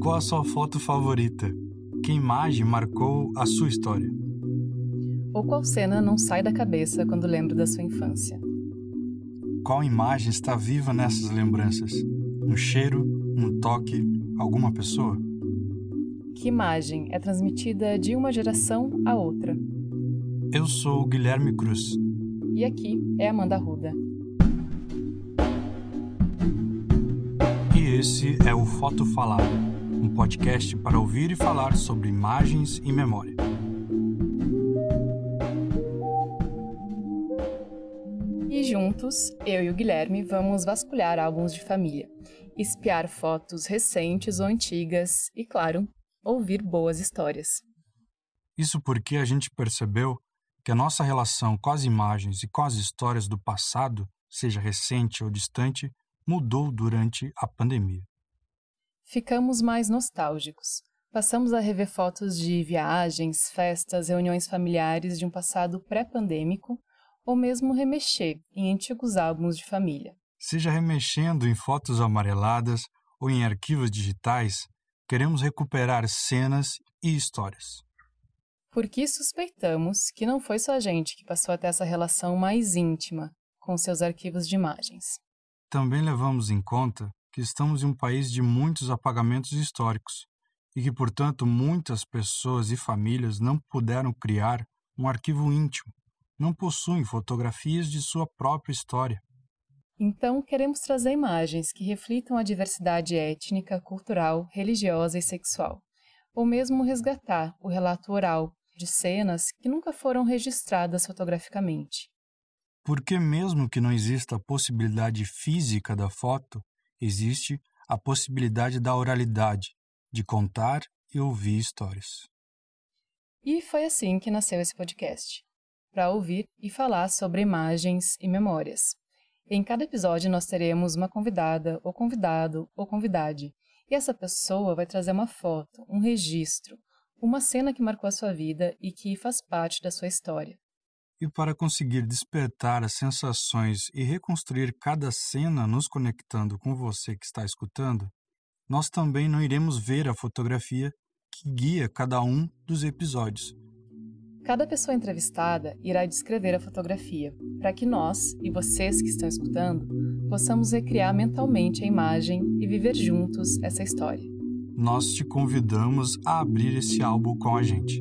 Qual a sua foto favorita? Que imagem marcou a sua história? Ou qual cena não sai da cabeça quando lembra da sua infância? Qual imagem está viva nessas lembranças? Um cheiro, um toque, alguma pessoa? Que imagem é transmitida de uma geração a outra? Eu sou o Guilherme Cruz. E aqui é Amanda Ruda. Esse é o Foto Falado, um podcast para ouvir e falar sobre imagens e memória. E juntos, eu e o Guilherme vamos vasculhar álbuns de família, espiar fotos recentes ou antigas e, claro, ouvir boas histórias. Isso porque a gente percebeu que a nossa relação com as imagens e com as histórias do passado, seja recente ou distante, mudou durante a pandemia. Ficamos mais nostálgicos. Passamos a rever fotos de viagens, festas, reuniões familiares de um passado pré-pandêmico ou mesmo remexer em antigos álbuns de família. Seja remexendo em fotos amareladas ou em arquivos digitais, queremos recuperar cenas e histórias. Porque suspeitamos que não foi só a gente que passou a ter essa relação mais íntima com seus arquivos de imagens. Também levamos em conta que estamos em um país de muitos apagamentos históricos e que, portanto, muitas pessoas e famílias não puderam criar um arquivo íntimo, não possuem fotografias de sua própria história. Então, queremos trazer imagens que reflitam a diversidade étnica, cultural, religiosa e sexual, ou mesmo resgatar o relato oral de cenas que nunca foram registradas fotograficamente. Porque, mesmo que não exista a possibilidade física da foto, existe a possibilidade da oralidade, de contar e ouvir histórias. E foi assim que nasceu esse podcast para ouvir e falar sobre imagens e memórias. Em cada episódio, nós teremos uma convidada, ou convidado, ou convidade, e essa pessoa vai trazer uma foto, um registro, uma cena que marcou a sua vida e que faz parte da sua história. E para conseguir despertar as sensações e reconstruir cada cena nos conectando com você que está escutando, nós também não iremos ver a fotografia que guia cada um dos episódios. Cada pessoa entrevistada irá descrever a fotografia, para que nós e vocês que estão escutando possamos recriar mentalmente a imagem e viver juntos essa história nós te convidamos a abrir esse álbum com a gente.